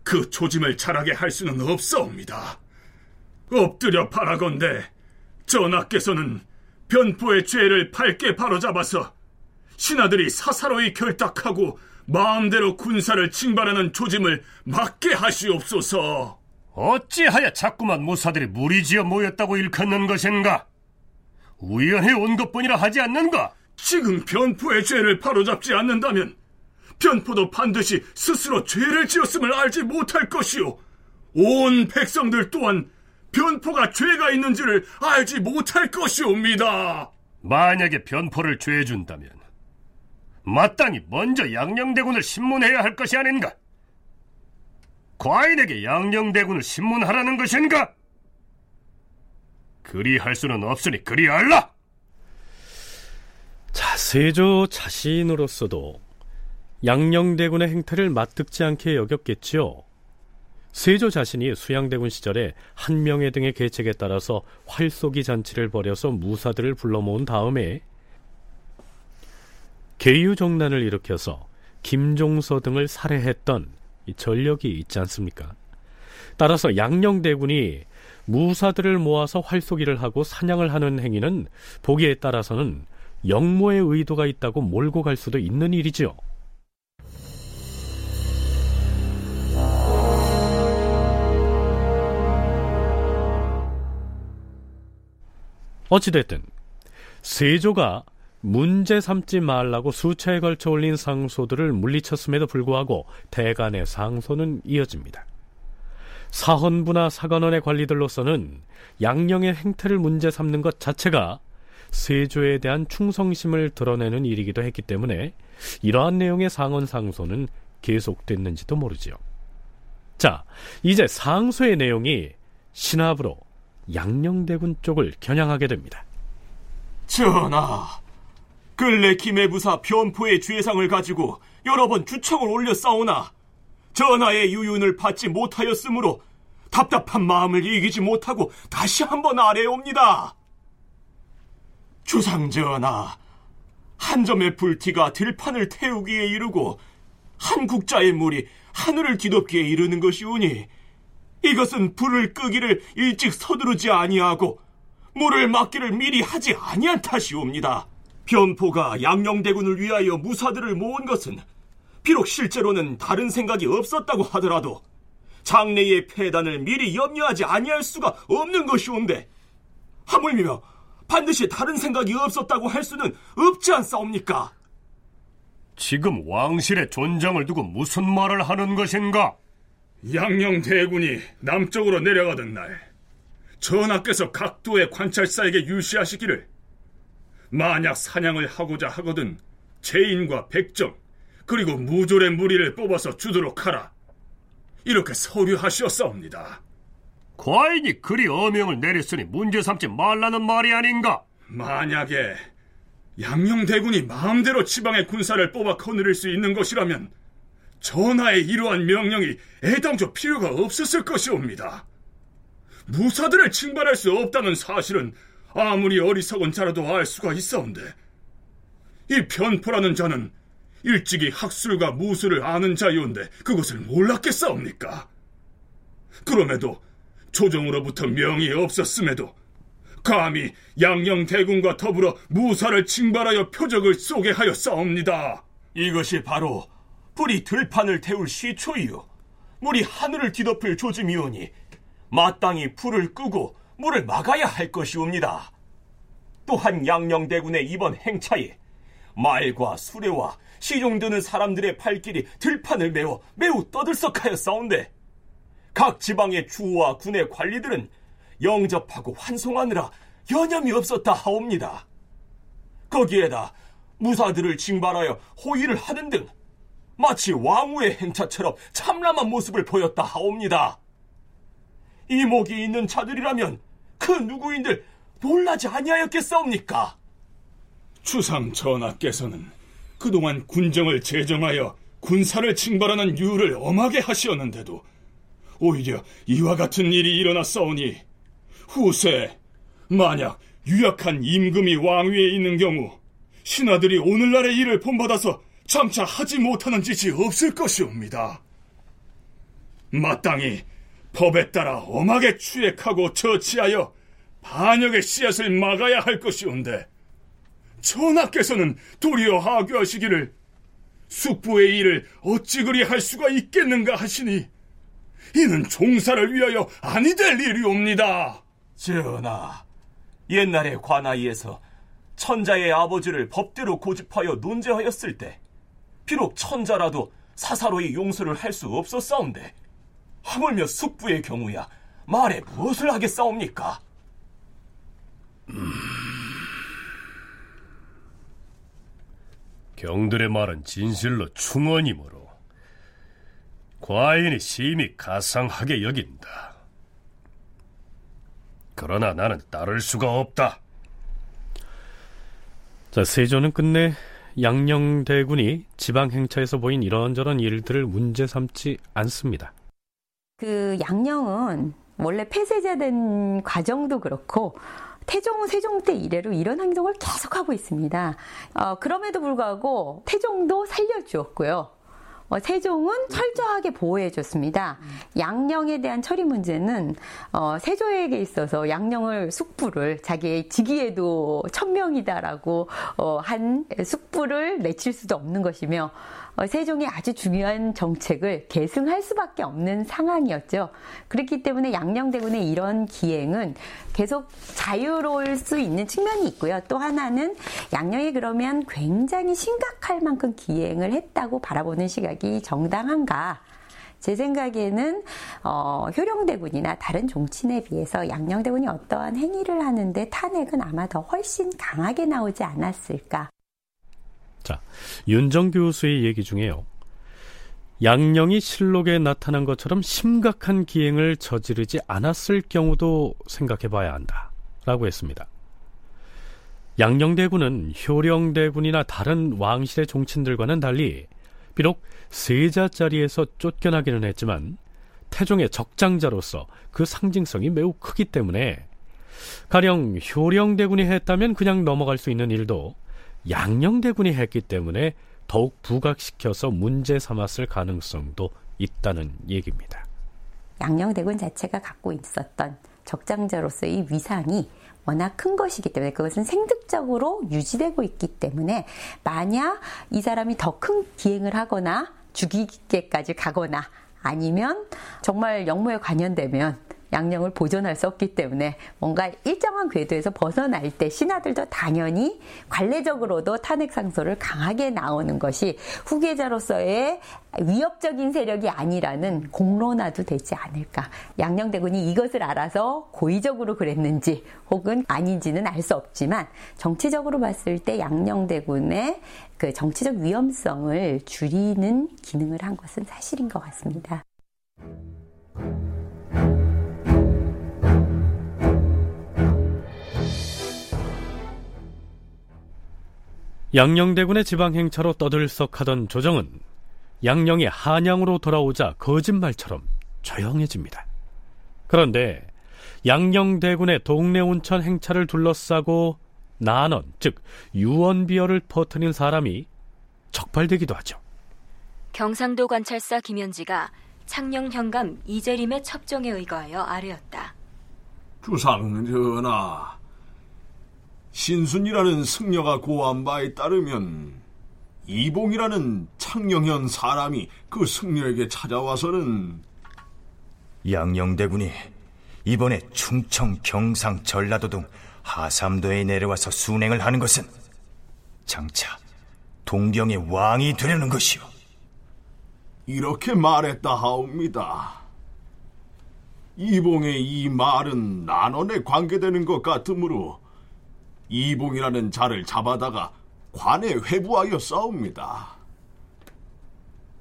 그 조짐을 잘하게 할 수는 없사옵니다. 엎드려 바라건대 전하께서는 변포의 죄를 밝게 바로잡아서 신하들이 사사로이 결탁하고 마음대로 군사를 징발하는 조짐을 막게 하시옵소서. 어찌하여 자꾸만 무사들이 무리지어 모였다고 일컫는 것인가? 우연히 온 것뿐이라 하지 않는가? 지금 변포의 죄를 바로잡지 않는다면 변포도 반드시 스스로 죄를 지었음을 알지 못할 것이요. 온 백성들 또한 변포가 죄가 있는지를 알지 못할 것이옵니다. 만약에 변포를 죄 준다면 마땅히 먼저 양녕대군을 신문해야 할 것이 아닌가? 과인에게 양녕대군을 신문하라는 것인가? 그리할 수는 없으니 그리할라! 자, 세조 자신으로서도 양녕대군의 행태를 맞듣지 않게 여겼겠지요. 세조 자신이 수양대군 시절에 한명회 등의 계책에 따라서 활쏘기 잔치를 벌여서 무사들을 불러 모은 다음에 계유정난을 일으켜서 김종서 등을 살해했던 전력이 있지 않습니까? 따라서 양녕대군이 무사들을 모아서 활쏘기를 하고 사냥을 하는 행위는 보기에 따라서는 영모의 의도가 있다고 몰고 갈 수도 있는 일이지요. 어찌됐든 세조가 문제 삼지 말라고 수차에 걸쳐 올린 상소들을 물리쳤음에도 불구하고 대간의 상소는 이어집니다. 사헌부나 사관원의 관리들로서는 양령의 행태를 문제 삼는 것 자체가 세조에 대한 충성심을 드러내는 일이기도 했기 때문에 이러한 내용의 상언 상소는 계속됐는지도 모르지요. 자, 이제 상소의 내용이 신압으로 양령대군 쪽을 겨냥하게 됩니다. 전하, 근래 김해부사 변포의 죄상을 가지고 여러 번 주청을 올려 싸우나 전하의 유윤을 받지 못하였으므로 답답한 마음을 이기지 못하고 다시 한번 아래옵니다. 주상 전하, 한 점의 불티가 들판을 태우기에 이르고 한 국자의 물이 하늘을 뒤덮기에 이르는 것이오니 이것은 불을 끄기를 일찍 서두르지 아니하고 물을 막기를 미리 하지 아니한 탓이옵니다. 변포가 양녕대군을 위하여 무사들을 모은 것은 비록 실제로는 다른 생각이 없었다고 하더라도 장래의 폐단을 미리 염려하지 아니할 수가 없는 것이온데 하물며 반드시 다른 생각이 없었다고 할 수는 없지 않사옵니까? 지금 왕실의 존장을 두고 무슨 말을 하는 것인가? 양녕 대군이 남쪽으로 내려가던 날 전하께서 각도의 관찰사에게 유시하시기를 만약 사냥을 하고자 하거든 제인과 백정 그리고 무졸의 무리를 뽑아서 주도록 하라 이렇게 서류하시었사옵니다 과인이 그리 어명을 내렸으니 문제 삼지 말라는 말이 아닌가? 만약에 양녕대군이 마음대로 지방의 군사를 뽑아 거느릴 수 있는 것이라면 전하의 이러한 명령이 애당초 필요가 없었을 것이옵니다. 무사들을 징발할 수 없다는 사실은 아무리 어리석은 자라도 알 수가 있어온데 이 변포라는 자는 일찍이 학술과 무술을 아는 자유인데 그것을 몰랐겠사옵니까? 그럼에도 조정으로부터 명이 없었음에도 감히 양녕 대군과 더불어 무사를 징발하여 표적을 쏘게 하여 싸웁니다. 이것이 바로 불이 들판을 태울 시초이요. 물이 하늘을 뒤덮을 조짐이오니 마땅히 불을 끄고 물을 막아야 할 것이옵니다. 또한 양녕대군의 이번 행차에 말과 수레와 시종 드는 사람들의 발길이 들판을 메워 매우 떠들썩하여 싸운데 각 지방의 주와 군의 관리들은 영접하고 환송하느라 여념이 없었다 하옵니다. 거기에다 무사들을 징발하여 호의를 하는 등 마치 왕후의 행차처럼 참람한 모습을 보였다 하옵니다. 이목이 있는 자들이라면 그 누구인들 놀라지 아니하였겠사옵니까? 추상 전하께서는 그동안 군정을 제정하여 군사를 징발하는 유를 엄하게 하시었는데도 오히려 이와 같은 일이 일어났사오니 후세 만약 유약한 임금이 왕위에 있는 경우 신하들이 오늘날의 일을 본받아서 장차 하지 못하는 짓이 없을 것이옵니다. 마땅히 법에 따라 엄하게 추액하고 처치하여 반역의 씨앗을 막아야 할 것이온데 전하께서는 도리어 하교하시기를 숙부의 일을 어찌 그리 할 수가 있겠는가 하시니 이는 종사를 위하여 아니 될 일이옵니다. 전하, 옛날에 관아이에서 천자의 아버지를 법대로 고집하여 논제하였을 때 비록 천자라도 사사로이 용서를 할 수 없었사온데 하물며 숙부의 경우야 말에 무엇을 하겠사옵니까? 음... 경들의 말은 진실로 충언이므로 과인이 심히 가상하게 여긴다. 그러나 나는 따를 수가 없다. 자, 세조는 끝내 양녕대군이 지방 행차에서 보인 이런저런 일들을 문제 삼지 않습니다. 그 양녕은 원래 폐쇄자된 과정도 그렇고 태종, 세종 때 이래로 이런 행동을 계속하고 있습니다. 어, 그럼에도 불구하고 태종도 살려주었고요. 어, 세종은 철저하게 보호해 줬습니다. 양령에 대한 처리 문제는 어, 세조에게 있어서 양령을 숙부를 자기의 직위에도 천명이다라고 어, 한 숙부를 내칠 수도 없는 것이며 어, 세종이 아주 중요한 정책을 계승할 수밖에 없는 상황이었죠. 그렇기 때문에 양녕대군의 이런 기행은 계속 자유로울 수 있는 측면이 있고요. 또 하나는 양녕이 그러면 굉장히 심각할 만큼 기행을 했다고 바라보는 시각이 정당한가? 제 생각에는 어, 효령대군이나 다른 종친에 비해서 양녕대군이 어떠한 행위를 하는데 탄핵은 아마 더 훨씬 강하게 나오지 않았을까. 자, 윤정 교수의 얘기 중에요. 양령이 실록에 나타난 것처럼 심각한 기행을 저지르지 않았을 경우도 생각해 봐야 한다. 라고 했습니다. 양령대군은 효령대군이나 다른 왕실의 종친들과는 달리 비록 세자 자리에서 쫓겨나기는 했지만 태종의 적장자로서 그 상징성이 매우 크기 때문에 가령 효령대군이 했다면 그냥 넘어갈 수 있는 일도 양녕대군이 했기 때문에 더욱 부각시켜서 문제 삼았을 가능성도 있다는 얘기입니다. 양녕대군 자체가 갖고 있었던 적장자로서의 위상이 워낙 큰 것이기 때문에 그것은 생득적으로 유지되고 있기 때문에 만약 이 사람이 더 큰 기행을 하거나 죽이기까지 가거나 아니면 정말 영모에 관련되면 양령을 보존할 수 없기 때문에 뭔가 일정한 궤도에서 벗어날 때 신하들도 당연히 관례적으로도 탄핵 상소를 강하게 나오는 것이 후계자로서의 위협적인 세력이 아니라는 공론화도 되지 않을까. 양녕대군이 이것을 알아서 고의적으로 그랬는지 혹은 아닌지는 알 수 없지만 정치적으로 봤을 때 양녕대군의 그 정치적 위험성을 줄이는 기능을 한 것은 사실인 것 같습니다. 양녕대군의 지방행차로 떠들썩하던 조정은 양녕이 한양으로 돌아오자 거짓말처럼 조용해집니다. 그런데 양녕대군의 동래 온천 행차를 둘러싸고 난원, 즉 유언비어를 퍼뜨린 사람이 적발되기도 하죠. 경상도 관찰사 김현지가 창녕 현감 이재림의 첩정에 의거하여 아뢰었다. 주상 전하, 신순이라는 승려가 고한 바에 따르면 이봉이라는 창녕현 사람이 그 승려에게 찾아와서는 양녕대군이 이번에 충청, 경상, 전라도 등 하삼도에 내려와서 순행을 하는 것은 장차 동경의 왕이 되려는 것이오. 이렇게 말했다 하옵니다. 이봉의 이 말은 난원에 관계되는 것 같으므로 이봉이라는 자를 잡아다가 관에 회부하여 싸웁니다.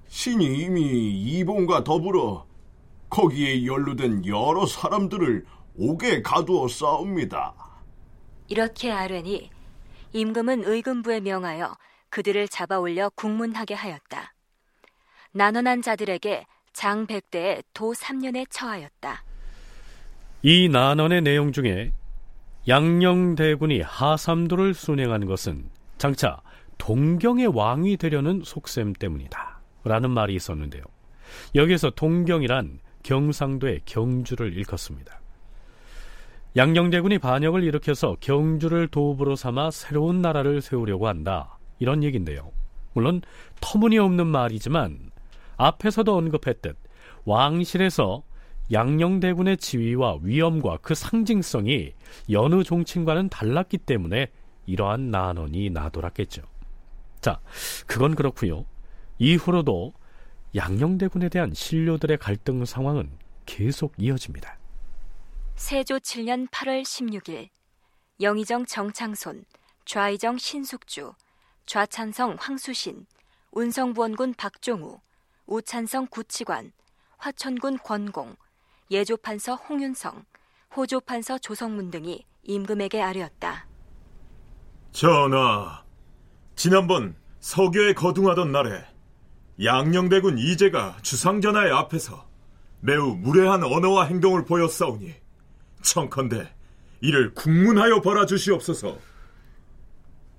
신이 이미 이봉과 더불어 거기에 연루된 여러 사람들을 옥에 가두어 싸웁니다. 이렇게 아뢰니 임금은 의금부에 명하여 그들을 잡아 올려 국문하게 하였다. 난원한 자들에게 장 100대에 도 3년에 처하였다. 이 난원의 내용 중에 양녕대군이 하삼도를 순행한 것은 장차 동경의 왕이 되려는 속셈 때문이다. 라는 말이 있었는데요. 여기서 동경이란 경상도의 경주를 일컫습니다. 양녕대군이 반역을 일으켜서 경주를 도읍으로 삼아 새로운 나라를 세우려고 한다. 이런 얘기인데요. 물론 터무니없는 말이지만 앞에서도 언급했듯 왕실에서 양녕대군의 지위와 위엄과 그 상징성이 여느 종친과는 달랐기 때문에 이러한 난원이 나돌았겠죠. 자, 그건 그렇고요. 이후로도 양녕대군에 대한 신료들의 갈등 상황은 계속 이어집니다. 세조 7년 8월 16일 영의정 정창손, 좌의정 신숙주, 좌찬성 황수신, 운성부원군 박종우, 우찬성 구치관, 화천군 권공, 예조판서 홍윤성, 호조판서 조성문 등이 임금에게 아뢰었다. 전하, 지난번 서교에 거둥하던 날에 양녕대군 이재가 주상전하의 앞에서 매우 무례한 언어와 행동을 보였사오니 청컨대 이를 국문하여 벌어 주시옵소서.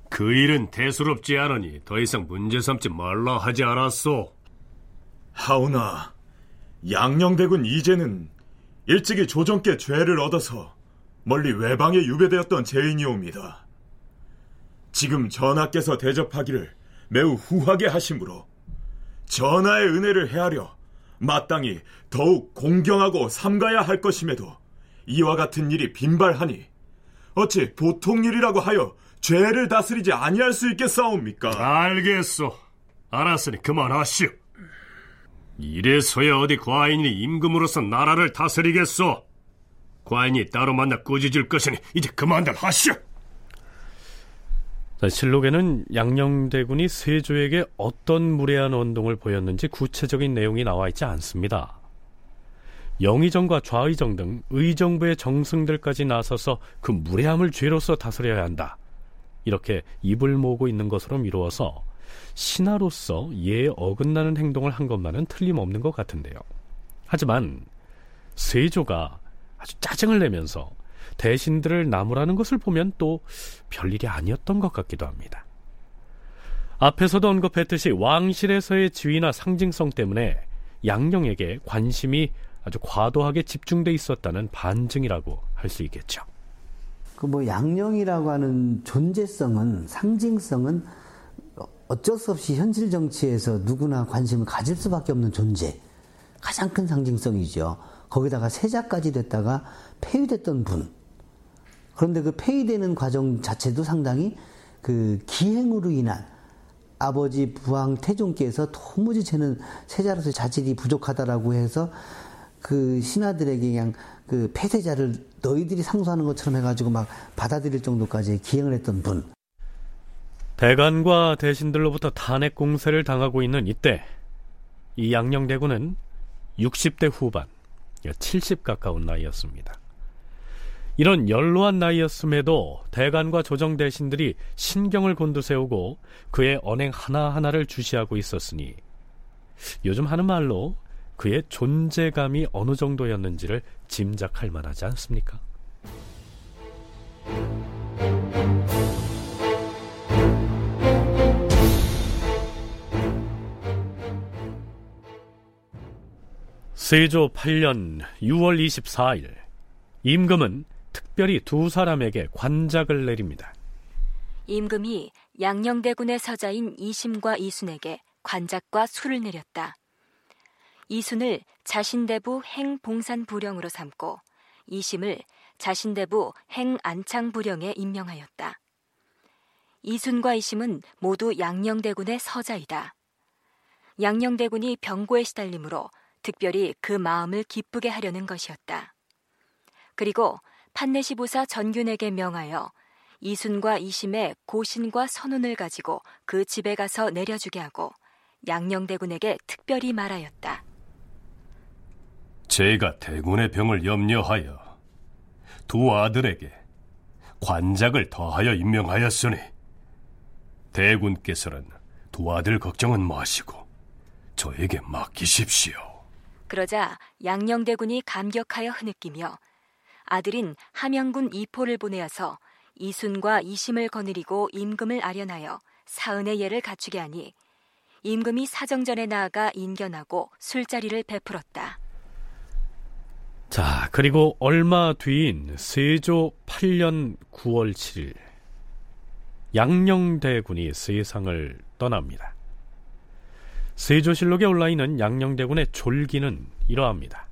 그 일은 대수롭지 않으니 더 이상 문제 삼지 말라 하지 않았소. 하오나 양녕대군 이제는 일찍이 조정께 죄를 얻어서 멀리 외방에 유배되었던 죄인이옵니다. 지금 전하께서 대접하기를 매우 후하게 하심으로 전하의 은혜를 헤아려 마땅히 더욱 공경하고 삼가야 할 것임에도 이와 같은 일이 빈발하니 어찌 보통 일이라고 하여 죄를 다스리지 아니할 수 있겠사옵니까? 알겠소. 알았으니 그만하시오. 이래서야 어디 과인이 임금으로서 나라를 다스리겠소. 과인이 따로 만나 꾸짖을 것이니 이제 그만들 하시오. 자, 실록에는 양녕대군이 세조에게 어떤 무례한 언동을 보였는지 구체적인 내용이 나와 있지 않습니다. 영의정과 좌의정 등 의정부의 정승들까지 나서서 그 무례함을 죄로서 다스려야 한다. 이렇게 입을 모으고 있는 것으로 미루어서 신하로서 예에 어긋나는 행동을 한 것만은 틀림없는 것 같은데요. 하지만 세조가 아주 짜증을 내면서 대신들을 나무라는 것을 보면 또 별일이 아니었던 것 같기도 합니다. 앞에서도 언급했듯이 왕실에서의 지위나 상징성 때문에 양령에게 관심이 아주 과도하게 집중돼 있었다는 반증이라고 할 수 있겠죠. 그 뭐 양령이라고 하는 존재성은 상징성은 어쩔 수 없이 현실 정치에서 누구나 관심을 가질 수밖에 없는 존재. 가장 큰 상징성이죠. 거기다가 세자까지 됐다가 폐위됐던 분. 그런데 그 폐위되는 과정 자체도 상당히 그 기행으로 인한 아버지 부왕 태종께서 도무지 쟤는 세자로서 자질이 부족하다라고 해서 그 신하들에게 그냥 그 폐세자를 너희들이 상소하는 것처럼 해가지고 막 받아들일 정도까지 기행을 했던 분. 대관과 대신들로부터 탄핵 공세를 당하고 있는 이때 이 양녕대군은 60대 후반, 70 가까운 나이였습니다. 이런 연로한 나이였음에도 대관과 조정 대신들이 신경을 곤두세우고 그의 언행 하나하나를 주시하고 있었으니 요즘 하는 말로 그의 존재감이 어느 정도였는지를 짐작할 만하지 않습니까? 세조 8년 6월 24일 임금은 특별히 두 사람에게 관작을 내립니다. 임금이 양녕대군의 서자인 이심과 이순에게 관작과 수를 내렸다. 이순을 자신대부 행봉산부령으로 삼고 이심을 자신대부 행안창부령에 임명하였다. 이순과 이심은 모두 양녕대군의 서자이다. 양녕대군이 병고에 시달림으로 특별히 그 마음을 기쁘게 하려는 것이었다. 그리고 판내시부사 전균에게 명하여 이순과 이심의 고신과 선운을 가지고 그 집에 가서 내려주게 하고 양녕대군에게 특별히 말하였다. 제가 대군의 병을 염려하여 두 아들에게 관작을 더하여 임명하였으니 대군께서는 두 아들 걱정은 마시고 저에게 맡기십시오. 그러자 양녕대군이 감격하여 흐느끼며 아들인 함양군 이포를 보내어서 이순과 이심을 거느리고 임금을 아련하여 사은의 예를 갖추게 하니 임금이 사정전에 나아가 인견하고 술자리를 베풀었다. 자, 그리고 얼마 뒤인 세조 8년 9월 7일 양녕대군이 세상을 떠납니다. 세조실록에 올라 있는 양녕대군의 졸기는 이러합니다.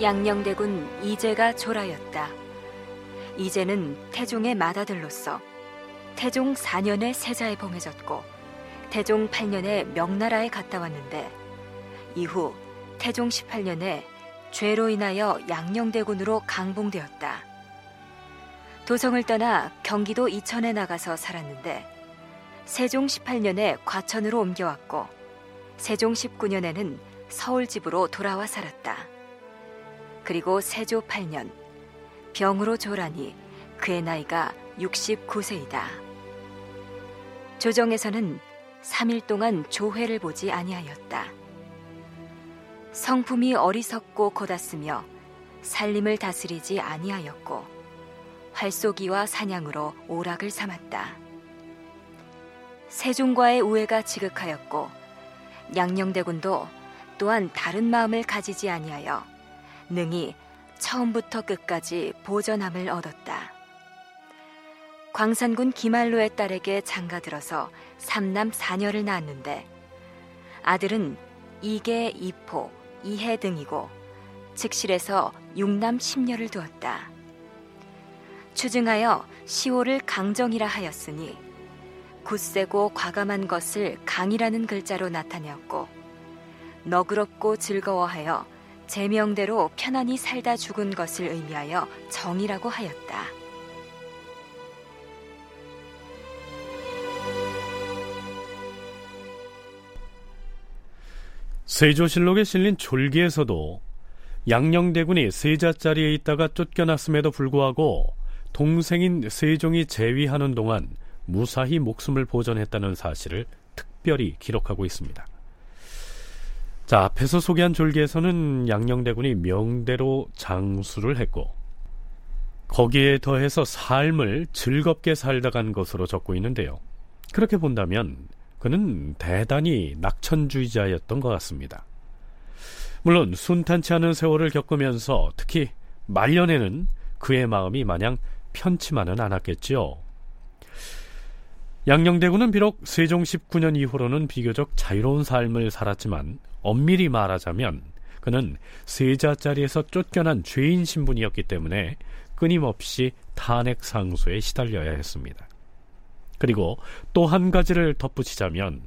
양녕대군 이제가 졸하였다. 이제는 태종의 맏아들로서 태종 4년에 세자에 봉해졌고 태종 8년에 명나라에 갔다 왔는데 이후 태종 18년에 죄로 인하여 양녕대군으로 강봉되었다. 도성을 떠나 경기도 이천에 나가서 살았는데 세종 18년에 과천으로 옮겨왔고 세종 19년에는 서울 집으로 돌아와 살았다. 그리고 세조 8년 병으로 졸하니 그의 나이가 69세이다. 조정에서는 3일 동안 조회를 보지 아니하였다. 성품이 어리석고 곧았으며 살림을 다스리지 아니하였고 활쏘기와 사냥으로 오락을 삼았다. 세종과의 우애가 지극하였고 양녕대군도 또한 다른 마음을 가지지 아니하여 능히 처음부터 끝까지 보전함을 얻었다. 광산군 기말로의 딸에게 장가들어서 삼남 사녀를 낳았는데 아들은 이계 이포, 이해 등이고 즉실에서 육남 십녀를 두었다. 추증하여 시호를 강정이라 하였으니 굳세고 과감한 것을 강이라는 글자로 나타내었고 너그럽고 즐거워하여 제명대로 편안히 살다 죽은 것을 의미하여 정이라고 하였다. 세조실록에 실린 졸기에서도 양녕대군이 세자 자리에 있다가 쫓겨났음에도 불구하고 동생인 세종이 재위하는 동안 무사히 목숨을 보존했다는 사실을 특별히 기록하고 있습니다. 자, 앞에서 소개한 졸기에서는 양녕대군이 명대로 장수를 했고 거기에 더해서 삶을 즐겁게 살다 간 것으로 적고 있는데요. 그렇게 본다면 그는 대단히 낙천주의자였던 것 같습니다. 물론 순탄치 않은 세월을 겪으면서 특히 말년에는 그의 마음이 마냥 편치만은 않았겠지요. 양녕대군은 비록 세종 19년 이후로는 비교적 자유로운 삶을 살았지만 엄밀히 말하자면 그는 세자 자리에서 쫓겨난 죄인 신분이었기 때문에 끊임없이 탄핵 상소에 시달려야 했습니다. 그리고 또 한 가지를 덧붙이자면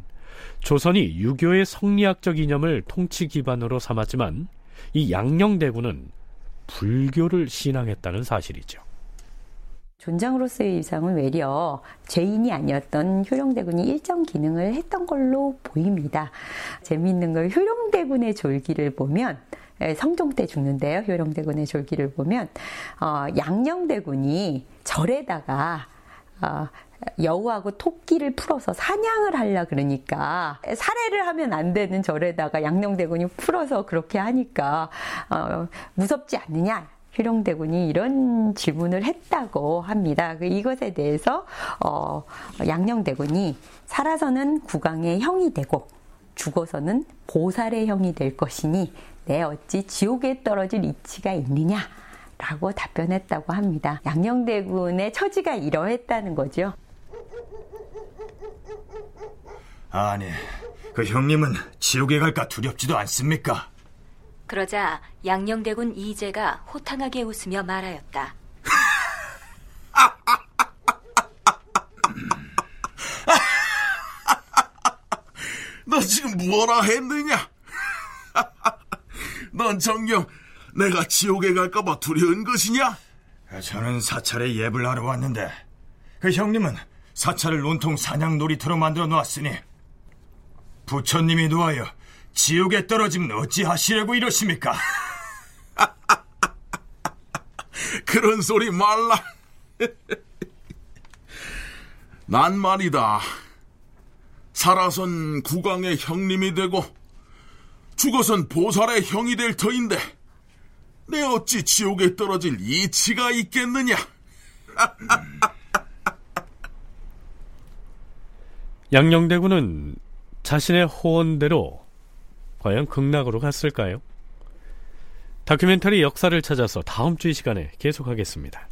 조선이 유교의 성리학적 이념을 통치 기반으로 삼았지만 이 양녕대군은 불교를 신앙했다는 사실이죠. 존장으로서의 위상은 외려 죄인이 아니었던 효령대군이 일정 기능을 했던 걸로 보입니다. 재미있는 걸 효령대군의 졸기를 보면 예, 성종 때 죽는데요. 효령대군의 졸기를 보면 어, 양녕대군이 절에다가 어, 여우하고 토끼를 풀어서 사냥을 하려 그러니까 살해를 하면 안 되는 절에다가 양녕대군이 풀어서 그렇게 하니까 어, 무섭지 않느냐 효령대군이 이런 질문을 했다고 합니다. 그 이것에 대해서 어, 양녕대군이 살아서는 국왕의 형이 되고 죽어서는 보살의 형이 될 것이니 내 어찌 지옥에 떨어질 이치가 있느냐? 라고 답변했다고 합니다. 양녕대군의 처지가 이러했다는 거죠. 아니, 그 형님은 지옥에 갈까 두렵지도 않습니까? 그러자 양녕대군 이재가 호탕하게 웃으며 말하였다. (laughs) 너 지금 뭐라 했느냐? (laughs) 넌 정녕 내가 지옥에 갈까봐 두려운 것이냐? 저는 사찰에 예불 하러 왔는데 그 형님은 사찰을 온통 사냥 놀이터로 만들어 놓았으니 부처님이 놓아여 지옥에 떨어지면 어찌하시려고 이러십니까? (laughs) 그런 소리 말라. (laughs) 난 말이다. 살아선 국왕의 형님이 되고 죽어선 보살의 형이 될 터인데 내 어찌 지옥에 떨어질 이치가 있겠느냐? (laughs) 양녕대군은 자신의 호언대로 과연 극락으로 갔을까요? 다큐멘터리 역사를 찾아서 다음 주 이 시간에 계속하겠습니다.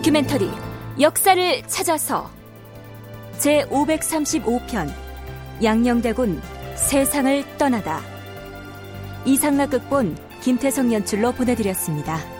다큐멘터리 역사를 찾아서 제 535편 양녕대군 세상을 떠나다 이상락 극본 김태성 연출로 보내드렸습니다.